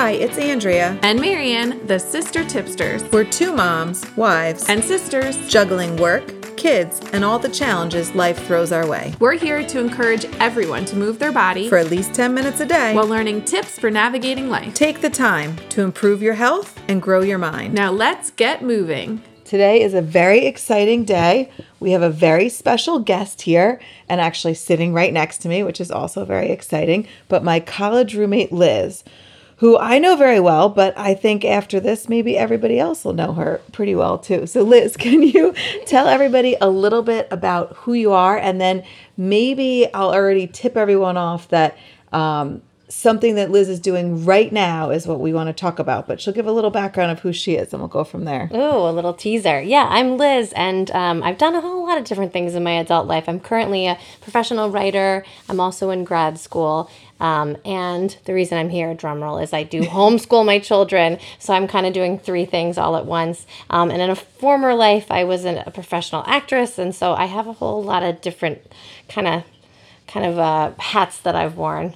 Hi, it's Andrea. And Marianne, the Sister Tipsters. We're two moms, wives, and sisters juggling work, kids, and all the challenges life throws our way. We're here to encourage everyone to move their body for at least 10 minutes a day while learning tips for navigating life. Take the time to improve your health and grow your mind. Now let's get moving. Today is a very exciting day. We have a very special guest here and actually sitting right next to me, which is also very exciting. But my college roommate, Liz, who I know very well, but I think after this, maybe everybody else will know her pretty well too. So, Liz, can you tell everybody a little bit about who you are? And then maybe I'll already tip everyone off that um, something that Liz is doing right now is what we want to talk about, but she'll give a little background of who she is and we'll go from there. Ooh, a little teaser. Yeah, I'm Liz, and um, I've done a whole lot of different things in my adult life. I'm currently a professional writer, I'm also in grad school. Um, and the reason I'm here, drumroll, is I do homeschool my children. So I'm kind of doing three things all at once. Um, and in a former life, I was a professional actress. And so I have a whole lot of different kind of kind of uh, hats that I've worn.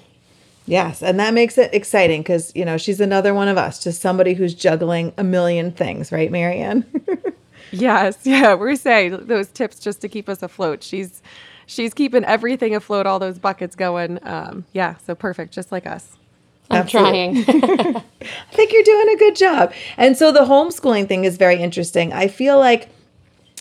Yes, and that makes it exciting because you know she's another one of us, just somebody who's juggling a million things, right, Marianne? yes, yeah, we're saying those tips just to keep us afloat. She's she's keeping everything afloat, all those buckets going. Um, yeah, so perfect, just like us. I'm Absolutely. trying. I think you're doing a good job. And so the homeschooling thing is very interesting. I feel like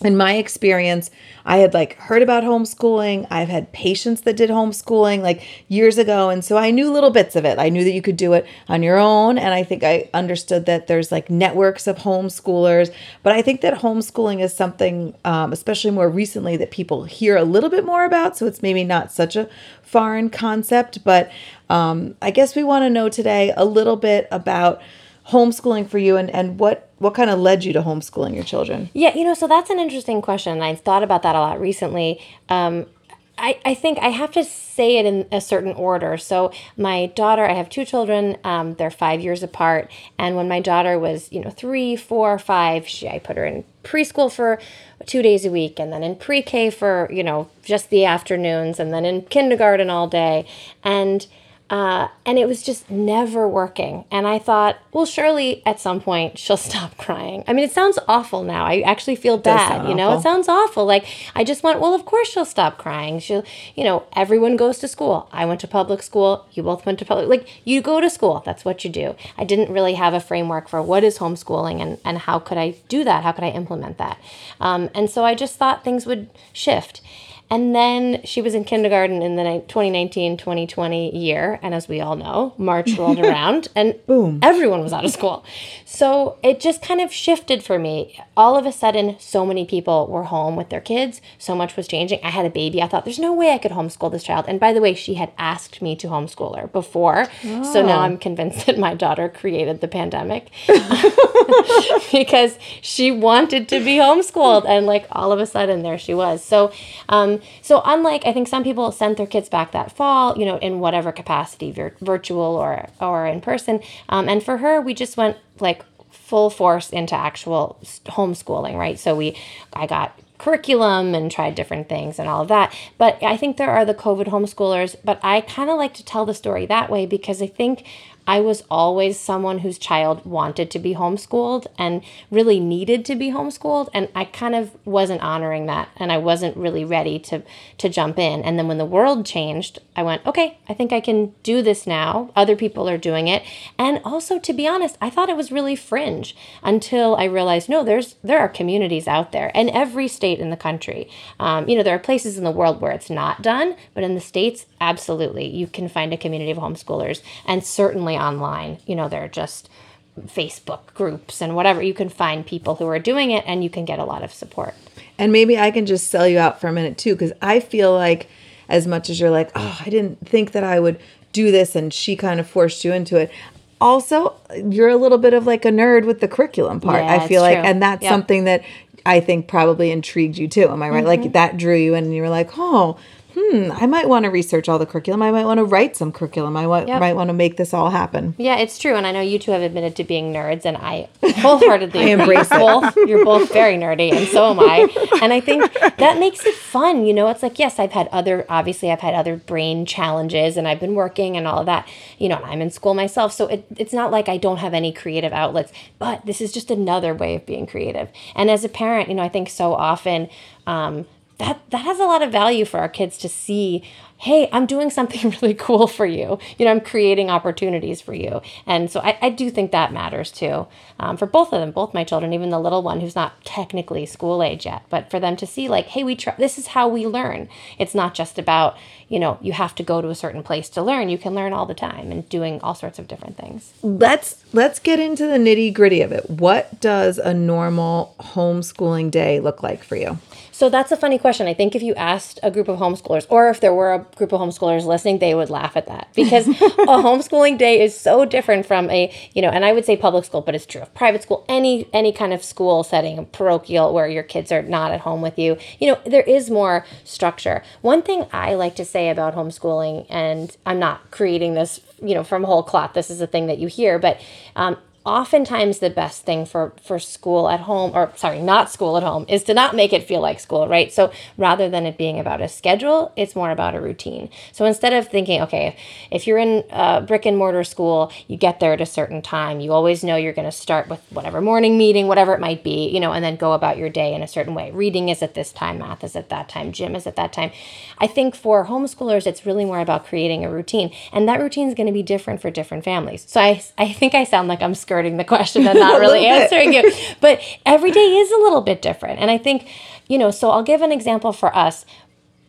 in my experience, I had like heard about homeschooling. I've had patients that did homeschooling like years ago. And so I knew little bits of it. I knew that you could do it on your own. And I think I understood that there's like networks of homeschoolers. But I think that homeschooling is something, um, especially more recently, that people hear a little bit more about. So it's maybe not such a foreign concept. But um, I guess we want to know today a little bit about homeschooling for you and, and what what kind of led you to homeschooling your children yeah you know so that's an interesting question i've thought about that a lot recently um, I, I think I have to say it in a certain order. So my daughter, I have two children. Um, they're five years apart, and when my daughter was, you know, three, four, five, she I put her in preschool for two days a week, and then in pre-K for you know just the afternoons, and then in kindergarten all day, and uh, and it was just never working. And I thought, well, surely at some point she'll stop crying. I mean, it sounds awful now. I actually feel bad. You know, awful. it sounds awful. Like I just went, well, of course she'll stop crying. She'll, you know, everyone goes to school. I went to public school. You both went to public. Like you go to school. That's what you do. I didn't really have a framework for what is homeschooling and and how could I do that? How could I implement that? Um, and so I just thought things would shift. And then she was in kindergarten in the 2019 2020 year. And as we all know, March rolled around and boom, everyone was out of school. So it just kind of shifted for me. All of a sudden, so many people were home with their kids. So much was changing. I had a baby. I thought, there's no way I could homeschool this child. And by the way, she had asked me to homeschool her before. Oh. So now oh. I'm convinced that my daughter created the pandemic because she wanted to be homeschooled. And like all of a sudden, there she was. So, um, so unlike I think some people sent their kids back that fall, you know, in whatever capacity, vir- virtual or or in person, um, and for her, we just went like full force into actual homeschooling, right? So we, I got curriculum and tried different things and all of that. But I think there are the COVID homeschoolers, but I kind of like to tell the story that way because I think I was always someone whose child wanted to be homeschooled and really needed to be homeschooled and I kind of wasn't honoring that and I wasn't really ready to to jump in. And then when the world changed, I went, "Okay, I think I can do this now. Other people are doing it." And also to be honest, I thought it was really fringe until I realized no, there's there are communities out there in every state in the country. Um, you know, there are places in the world where it's not done, but in the states, absolutely, you can find a community of homeschoolers and certainly online. You know, there are just Facebook groups and whatever. You can find people who are doing it and you can get a lot of support. And maybe I can just sell you out for a minute too, because I feel like as much as you're like, oh, I didn't think that I would do this and she kind of forced you into it. Also, you're a little bit of like a nerd with the curriculum part. Yeah, I feel like, true. and that's yep. something that I think probably intrigued you too. Am I right? Mm-hmm. Like that drew you in and you were like, oh, hmm, I might want to research all the curriculum. I might want to write some curriculum. I wa- Yep. might want to make this all happen. Yeah, it's true, and I know you two have admitted to being nerds, and I wholeheartedly I embrace both. You're both very nerdy, and so am I. And I think that makes it fun. You know, it's like yes, I've had other. Obviously, I've had other brain challenges, and I've been working and all of that. You know, and I'm in school myself, so it, it's not like I don't have any creative outlets. But this is just another way of being creative. And as a parent, you know, I think so often. Um, that that has a lot of value for our kids to see hey i'm doing something really cool for you you know i'm creating opportunities for you and so i, I do think that matters too um, for both of them both my children even the little one who's not technically school age yet but for them to see like hey we try this is how we learn it's not just about you know you have to go to a certain place to learn you can learn all the time and doing all sorts of different things Let's let's get into the nitty gritty of it. What does a normal homeschooling day look like for you? So that's a funny question. I think if you asked a group of homeschoolers, or if there were a group of homeschoolers listening, they would laugh at that because a homeschooling day is so different from a, you know, and I would say public school, but it's true of private school, any any kind of school setting, parochial, where your kids are not at home with you. You know, there is more structure. One thing I like to say about homeschooling, and I'm not creating this, you know, from whole cloth. This is a thing that you hear, but um, oftentimes the best thing for for school at home or sorry not school at home is to not make it feel like school right? So rather than it being about a schedule it's more about a routine. So instead of thinking okay if you're in a brick and mortar school you get there at a certain time you always know you're going to start with whatever morning meeting whatever it might be you know and then go about your day in a certain way. Reading is at this time math is at that time gym is at that time. I think for homeschoolers it's really more about creating a routine and that routine is going to be different for different families. So i i think i sound like i'm skirting the question and not really answering you. But every day is a little bit different. And i think you know so i'll give an example for us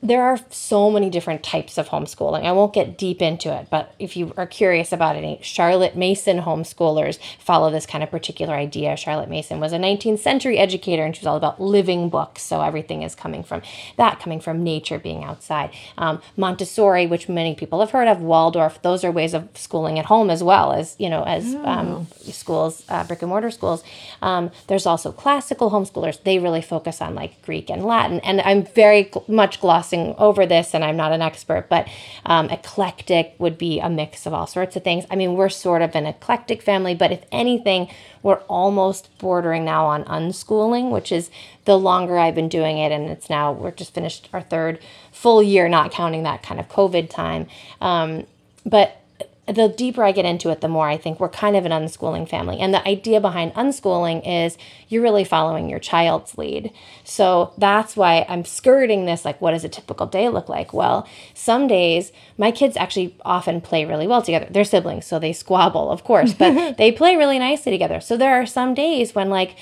there are so many different types of homeschooling. I won't get deep into it, but if you are curious about any Charlotte Mason homeschoolers follow this kind of particular idea. Charlotte Mason was a 19th century educator and she was all about living books. So everything is coming from that, coming from nature, being outside. Um, Montessori, which many people have heard of, Waldorf, those are ways of schooling at home as well as, you know, as um, schools, uh, brick and mortar schools. Um, there's also classical homeschoolers. They really focus on like Greek and Latin. And I'm very much glossing over this, and I'm not an expert, but um, eclectic would be a mix of all sorts of things. I mean, we're sort of an eclectic family, but if anything, we're almost bordering now on unschooling, which is the longer I've been doing it, and it's now we're just finished our third full year, not counting that kind of COVID time. Um, but the deeper I get into it, the more I think we're kind of an unschooling family. And the idea behind unschooling is you're really following your child's lead. So that's why I'm skirting this like, what does a typical day look like? Well, some days my kids actually often play really well together. They're siblings, so they squabble, of course, but they play really nicely together. So there are some days when, like,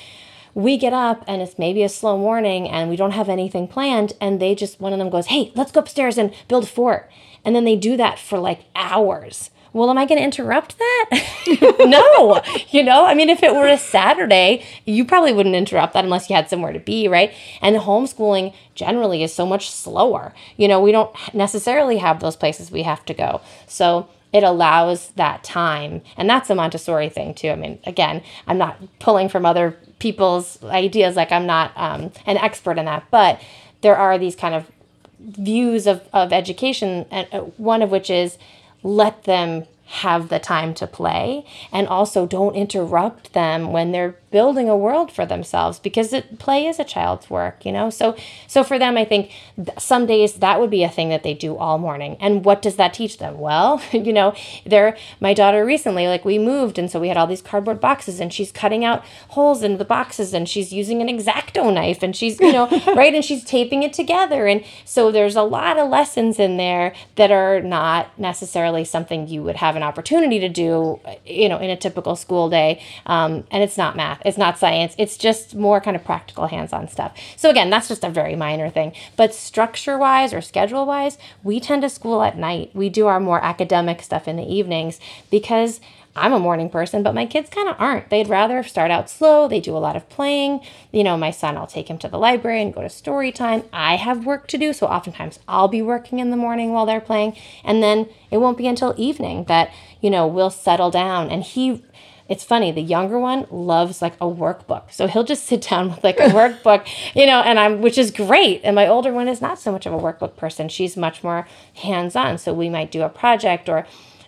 we get up and it's maybe a slow morning and we don't have anything planned and they just one of them goes hey let's go upstairs and build a fort and then they do that for like hours well am i going to interrupt that? No you know i mean if it were a saturday you probably wouldn't interrupt that unless you had somewhere to be right? And homeschooling generally is so much slower. You know we don't necessarily have those places we have to go. So it allows that time. And that's a montessori thing too. I mean again i'm not pulling from other people's ideas like i'm not um, an expert in that. But there are these kind of views of, of education and uh, one of which is let them have the time to play and also don't interrupt them when they're building a world for themselves because it, play is a child's work you know? So so for them i think th- some days that would be a thing that they do all morning. And what does that teach them? Well you know they're my daughter recently like we moved and so we had all these cardboard boxes and she's cutting out holes in the boxes and she's using an X-Acto knife and she's you know right? And she's taping it together. And so there's a lot of lessons in there that are not necessarily something you would have an opportunity to do you know in a typical school day. Um, and it's not math it's not science it's just more kind of practical hands-on stuff. So again that's just a very minor thing. But structure wise or schedule wise we tend to school at night. We do our more academic stuff in the evenings because I'm a morning person, but my kids kind of aren't. They'd rather start out slow. They do a lot of playing. You know, my son, I'll take him to the library and go to story time. I have work to do, so oftentimes I'll be working in the morning while they're playing. And then it won't be until evening that, you know, we'll settle down. And he, it's funny the younger one loves like a workbook so he'll just sit down with like a workbook you know and i'm which is great and my older one is not so much of a workbook person she's much more hands-on so we might do a project or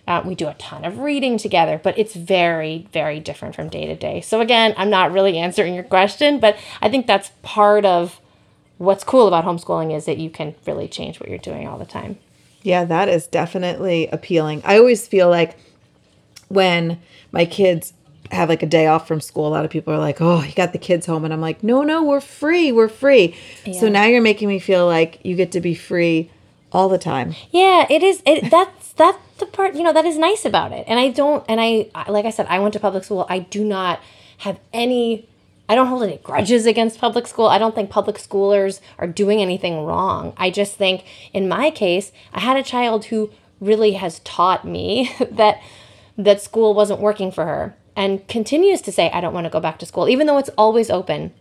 uh, we do a ton of reading together but it's very very different from day to day so again i'm not really answering your question but i think that's part of what's cool about homeschooling is that you can really change what you're doing all the time Yeah, that is definitely appealing. I always feel like when my kids have like a day off from school, a lot of people are like, "Oh, you got the kids home," and I'm like, "No, no, we're free. We're free." So now you're making me feel like you get to be free all the time. Yeah, it is. It, that's that's the part you know that is nice about it. And I don't. And I I- like I said, I went to public school. I do not have any. I don't hold any grudges against public school. I don't think public schoolers are doing anything wrong. I just think in my case, I had a child who really has taught me that that school wasn't working for her and continues to say I don't want to go back to school even though it's always open.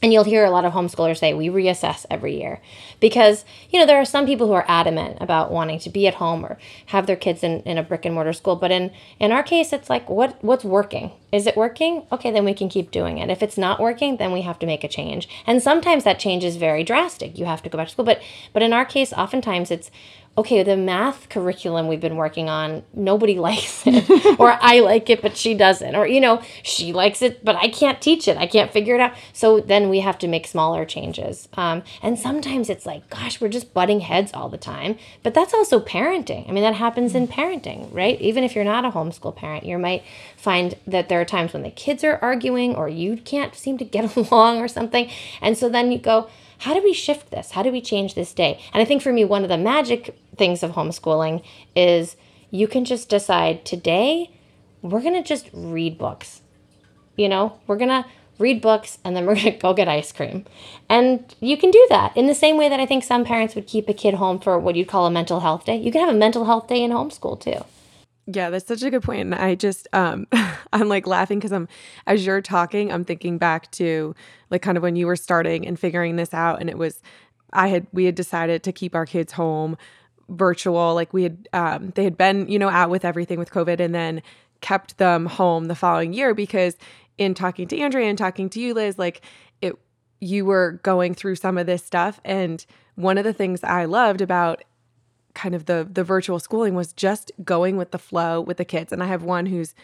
And you'll hear a lot of homeschoolers say we reassess every year because, you know, there are some people who are adamant about wanting to be at home or have their kids in, in a brick and mortar school. But in, in our case, it's like, what what's working? Is it working? Okay, then we can keep doing it. If it's not working, then we have to make a change. And sometimes that change is very drastic. You have to go back to school. But but in our case, oftentimes it's okay, the math curriculum we've been working on, nobody likes it. or I like it, but she doesn't. Or, you know, she likes it, but I can't teach it. I can't figure it out. So then we have to make smaller changes. Um, and sometimes it's like, gosh, we're just butting heads all the time. But that's also parenting. I mean, that happens in parenting, right? Even if you're not a homeschool parent, you might find that there are times when the kids are arguing or you can't seem to get along or something. And so then you go, how do we shift this? How do we change this day? And I think for me, one of the magic things of homeschooling is you can just decide today we're going to just read books. You know, we're going to read books and then we're going to go get ice cream. And you can do that in the same way that I think some parents would keep a kid home for what you'd call a mental health day. You can have a mental health day in homeschool too. Yeah, that's such a good point. And I just um I'm like laughing because I'm as you're talking, I'm thinking back to like kind of when you were starting and figuring this out. And it was I had we had decided to keep our kids home virtual. Like we had um they had been, you know, out with everything with COVID and then kept them home the following year because in talking to Andrea and talking to you, Liz, like it you were going through some of this stuff. And one of the things I loved about kind of the the virtual schooling was just going with the flow with the kids. And i have one who's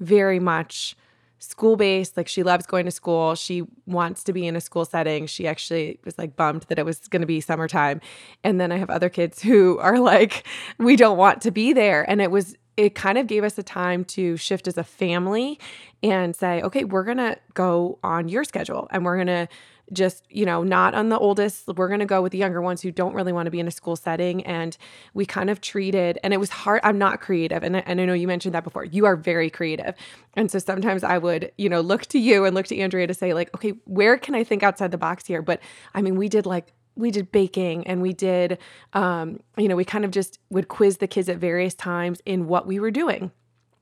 very much school based like she loves going to school. She wants to be in a school setting. She actually was like bummed that it was going to be summertime. And then i have other kids who are like we don't want to be there. And it was it kind of gave us a time to shift as a family and say okay we're going to go on your schedule and we're going to just you know not on the oldest we're going to go with the younger ones who don't really want to be in a school setting and we kind of treated and it was hard i'm not creative and I, and I know you mentioned that before you are very creative. And so sometimes i would you know look to you and look to andrea to say like okay where can i think outside the box here? But i mean we did like we did baking and we did um, you know we kind of just would quiz the kids at various times in what we were doing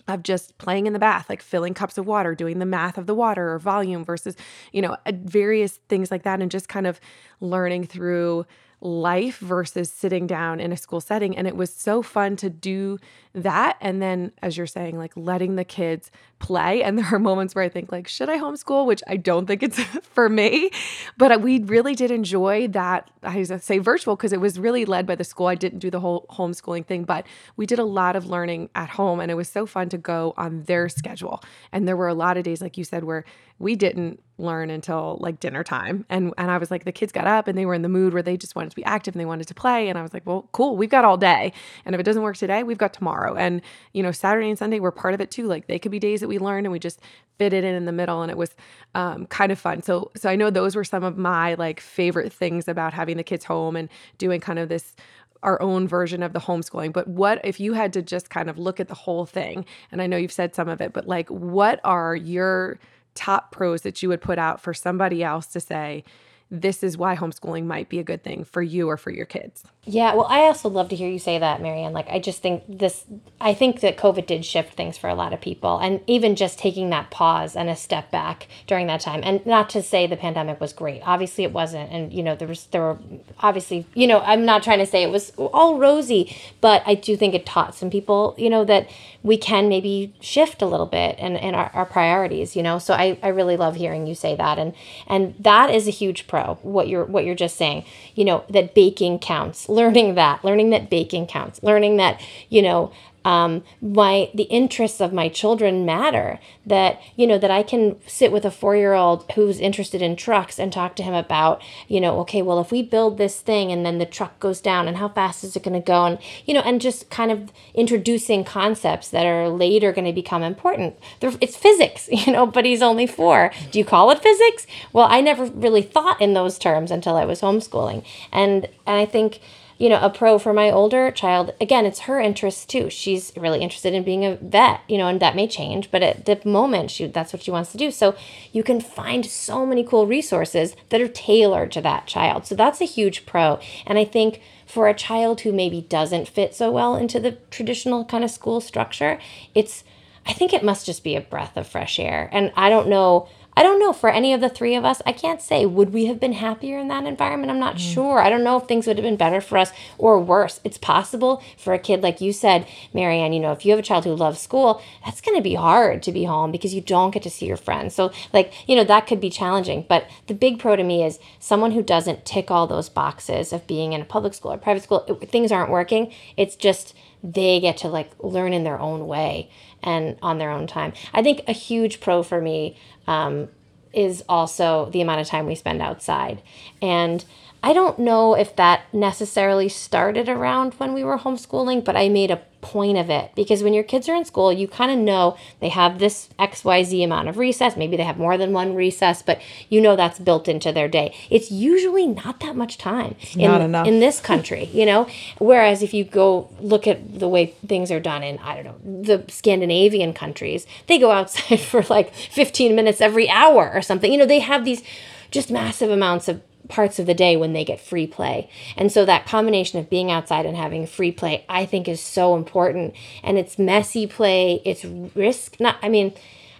of just playing in the bath, like filling cups of water, doing the math of the water or volume versus, you know, uh, various things like that, and just kind of learning through life versus sitting down in a school setting. And it was so fun to do that. And then, as you're saying, like letting the kids play. And there are moments where I think, like, should I homeschool? Which I don't think it's for me. But we really did enjoy that. I say virtual because it was really led by the school. I didn't do the whole homeschooling thing, but we did a lot of learning at home. And it was so fun to go on their schedule. And there were a lot of days, like you said, where we didn't learn until like dinner time. And and I was like, the kids got up and they were in the mood where they just wanted to be active and they wanted to play. And I was like, well, cool, we've got all day. And if it doesn't work today, we've got tomorrow. And you know, Saturday and Sunday were part of it too. Like they could be days that we learned and we just fit it in in the middle, and it was um, kind of fun. So so I know those were some of my like favorite things about having the kids home and doing kind of this our own version of the homeschooling. But what if you had to just kind of look at the whole thing? And I know you've said some of it, but like, what are your top pros that you would put out for somebody else to say, this is why homeschooling might be a good thing for you or for your kids. Yeah, well, I also love to hear you say that, Marianne. Like, I just think this, I think that COVID did shift things for a lot of people. And even just taking that pause and a step back during that time. And not to say the pandemic was great. Obviously, it wasn't. And, you know, there was, there were obviously, you know, I'm not trying to say it was all rosy, but I do think it taught some people, you know, that we can maybe shift a little bit and, and our, our priorities, you know? So I, I really love hearing you say that. And, and that is a huge pro what you're what you're just saying. You know that baking counts. Learning that learning that baking counts. Learning that you know um, my the interests of my children matter that you know that i can sit with a four-year-old who's interested in trucks and talk to him about you know okay well if we build this thing and then the truck goes down and how fast is it going to go? And you know and just kind of introducing concepts that are later going to become important. It's physics you know but he's only four. Do you call it physics? Well i never really thought in those terms until i was homeschooling. And and i think you know, a pro for my older child, again, it's her interest too. She's really interested in being a vet, you know, and that may change, but at the moment, she that's what she wants to do. So you can find so many cool resources that are tailored to that child. So that's a huge pro. And I think for a child who maybe doesn't fit so well into the traditional kind of school structure, it's I think it must just be a breath of fresh air. And I don't know I don't know for any of the three of us. I can't say would we have been happier in that environment. I'm not mm. sure. I don't know if things would have been better for us or worse. It's possible for a kid like you said, Marianne. You know, if you have a child who loves school, that's going to be hard to be home because you don't get to see your friends. So, like, you know, that could be challenging. But the big pro to me is someone who doesn't tick all those boxes of being in a public school or private school. It, things aren't working. It's just they get to like learn in their own way and on their own time. I think a huge pro for me um, is also the amount of time we spend outside. And I don't know if that necessarily started around when we were homeschooling, but I made a point of it because when your kids are in school, you kind of know they have this XYZ amount of recess. Maybe they have more than one recess, but you know that's built into their day. It's usually not that much time in, not enough. in this country, you know? Whereas if you go look at the way things are done in, I don't know, the Scandinavian countries, they go outside for like 15 minutes every hour or something. You know, they have these just massive amounts of parts of the day when they get free play. And so that combination of being outside and having free play, I think is so important. And it's messy play, it's risk not I mean,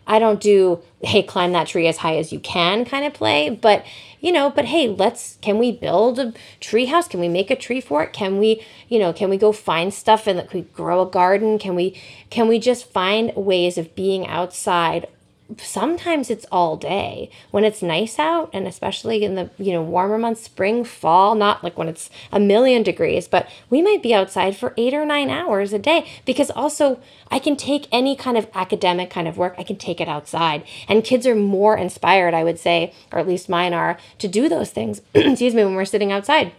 I don't do hey climb that tree as high as you can kind of play, but you know, but hey, let's can we build a tree house? Can we make a tree fort? Can we, you know, can we go find stuff and like we grow a garden? Can we can we just find ways of being outside sometimes it's all day. When it's nice out and especially in the you know warmer months spring fall not like when it's a million degrees but we might be outside for eight or nine hours a day. Because also i can take any kind of academic kind of work i can take it outside. And kids are more inspired i would say or at least mine are to do those things excuse me when we're sitting outside.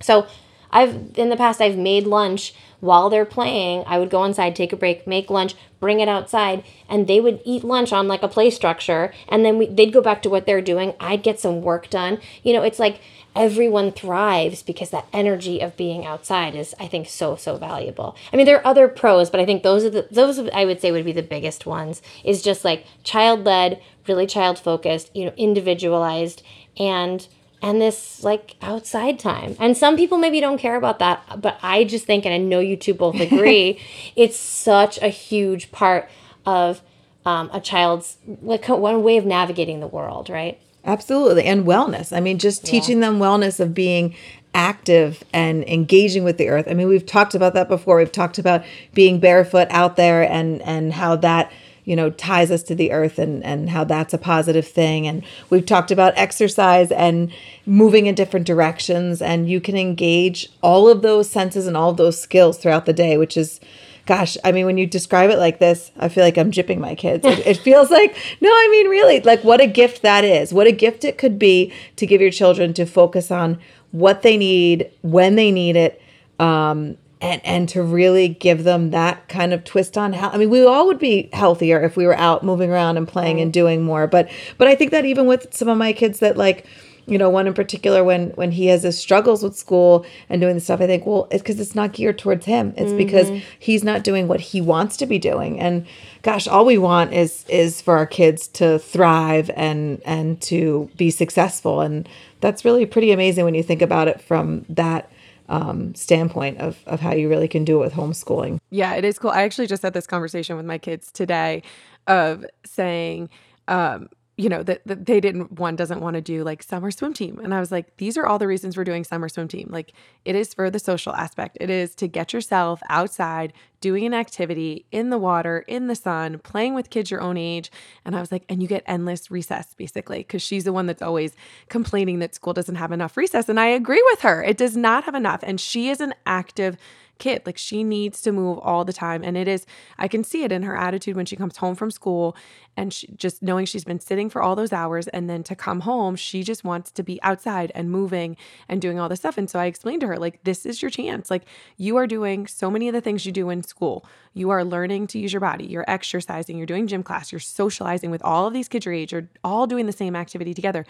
So i've in the past i've made lunch while they're playing, I would go inside, take a break, make lunch, bring it outside, and they would eat lunch on like a play structure, and then we, they'd go back to what they're doing. I'd get some work done. You know, it's like everyone thrives because that energy of being outside is, I think, so so valuable. I mean, there are other pros, but I think those are the those I would say would be the biggest ones. Is just like child led, really child focused, you know, individualized, and and this like outside time. And some people maybe don't care about that, but I just think, and I know you two both agree, it's such a huge part of um, a child's like one way of navigating the world, right? Absolutely. And wellness. I mean, just teaching yeah. them wellness of being active and engaging with the earth. I mean, we've talked about that before. We've talked about being barefoot out there and and how that you know ties us to the earth and and how that's a positive thing. And we've talked about exercise and moving in different directions and you can engage all of those senses and all of those skills throughout the day which is gosh i mean when you describe it like this i feel like i'm jipping my kids. It, it feels like no i mean really like what a gift that is. What a gift it could be to give your children to focus on what they need when they need it um, and and to really give them that kind of twist on how I mean we all would be healthier if we were out moving around and playing and doing more but but I think that even with some of my kids that like you know, one in particular when when he has his struggles with school and doing the stuff, I think, well, it's because it's not geared towards him. It's mm-hmm. because he's not doing what he wants to be doing. And gosh, all we want is is for our kids to thrive and and to be successful. And that's really pretty amazing when you think about it from that um, standpoint of of how you really can do it with homeschooling. Yeah, it is cool. I actually just had this conversation with my kids today of saying, um, you know, that, that they didn't, one doesn't want to do like summer swim team. And I was like, these are all the reasons we're doing summer swim team. Like, it is for the social aspect, it is to get yourself outside, doing an activity in the water, in the sun, playing with kids your own age. And I was like, and you get endless recess basically, because she's the one that's always complaining that school doesn't have enough recess. And I agree with her. It does not have enough. And she is an active kid. Like she needs to move all the time. And it is, I can see it in her attitude when she comes home from school and she, just knowing she's been sitting for all those hours and then to come home, she just wants to be outside and moving and doing all this stuff. And so I explained to her, like, this is your chance. Like, you are doing so many of the things you do in school. You are learning to use your body, you're exercising, you're doing gym class, you're socializing with all of these kids your age, you're all doing the same activity together.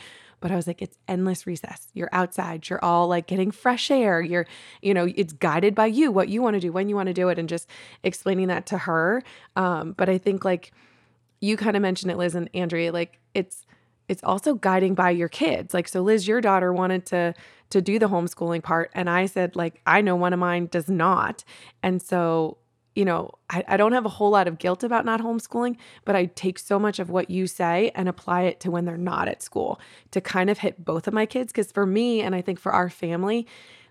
But I was like, it's endless recess. You're outside. You're all like getting fresh air. You're, you know, it's guided by you, what you want to do, when you want to do it, and just explaining that to her. Um, but I think like you kind of mentioned it, Liz and Andrea, like it's it's also guiding by your kids. Like so Liz, your daughter wanted to to do the homeschooling part. And I said, like, I know one of mine does not. And so you know, I, I, don't have a whole lot of guilt about not homeschooling, but I take so much of what you say and apply it to when they're not at school to kind of hit both of my kids. Because for me, and I think for our family,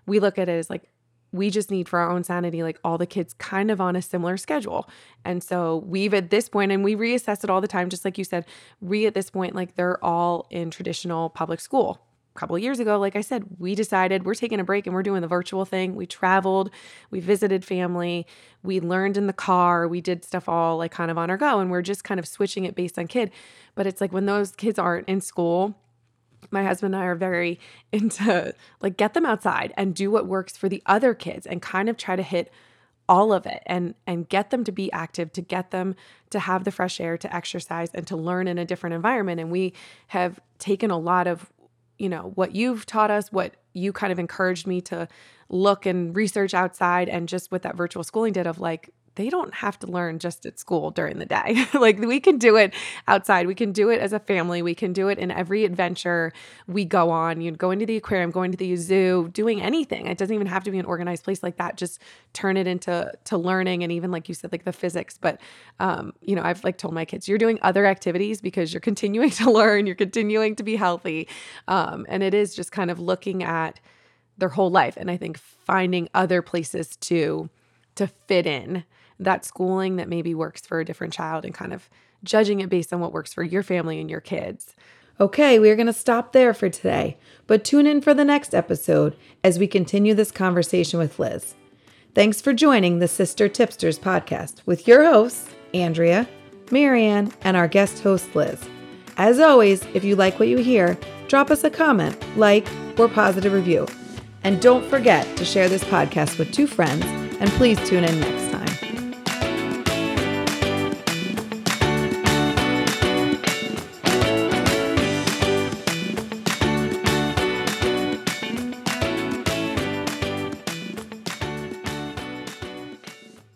we look at it as like, we just need for our own sanity, like all the kids kind of on a similar schedule. And so we've at this point, and we reassess it all the time, just like you said, we at this point, like they're all in traditional public school couple years ago, like I said, we decided we're taking a break and we're doing the virtual thing. We traveled, we visited family, we learned in the car, we did stuff all like kind of on our go, and we're just kind of switching it based on kid. But it's like when those kids aren't in school, my husband and I are very into like get them outside and do what works for the other kids and kind of try to hit all of it and and get them to be active to get them to have the fresh air to exercise and to learn in a different environment and we have taken a lot of you know, what you've taught us, what you kind of encouraged me to look and research outside and just what that virtual schooling did of like they don't have to learn just at school during the day. like we can do it outside. We can do it as a family. We can do it in every adventure we go on. You go into the aquarium, going to the zoo, doing anything. It doesn't even have to be an organized place like that. Just turn it into to learning and even like you said, like the physics. But um, you know, I've like told my kids, you're doing other activities because you're continuing to learn, you're continuing to be healthy. Um, and it is just kind of looking at their whole life. And I think finding other places to to fit in that schooling that maybe works for a different child and kind of judging it based on what works for your family and your kids. Okay, we're going to stop there for today, but tune in for the next episode as we continue this conversation with Liz. Thanks for joining the Sister Tipsters podcast with your hosts, Andrea, Marianne, and our guest host, Liz. As always, if you like what you hear, drop us a comment, like, or positive review. And don't forget to share this podcast with two friends, and please tune in next.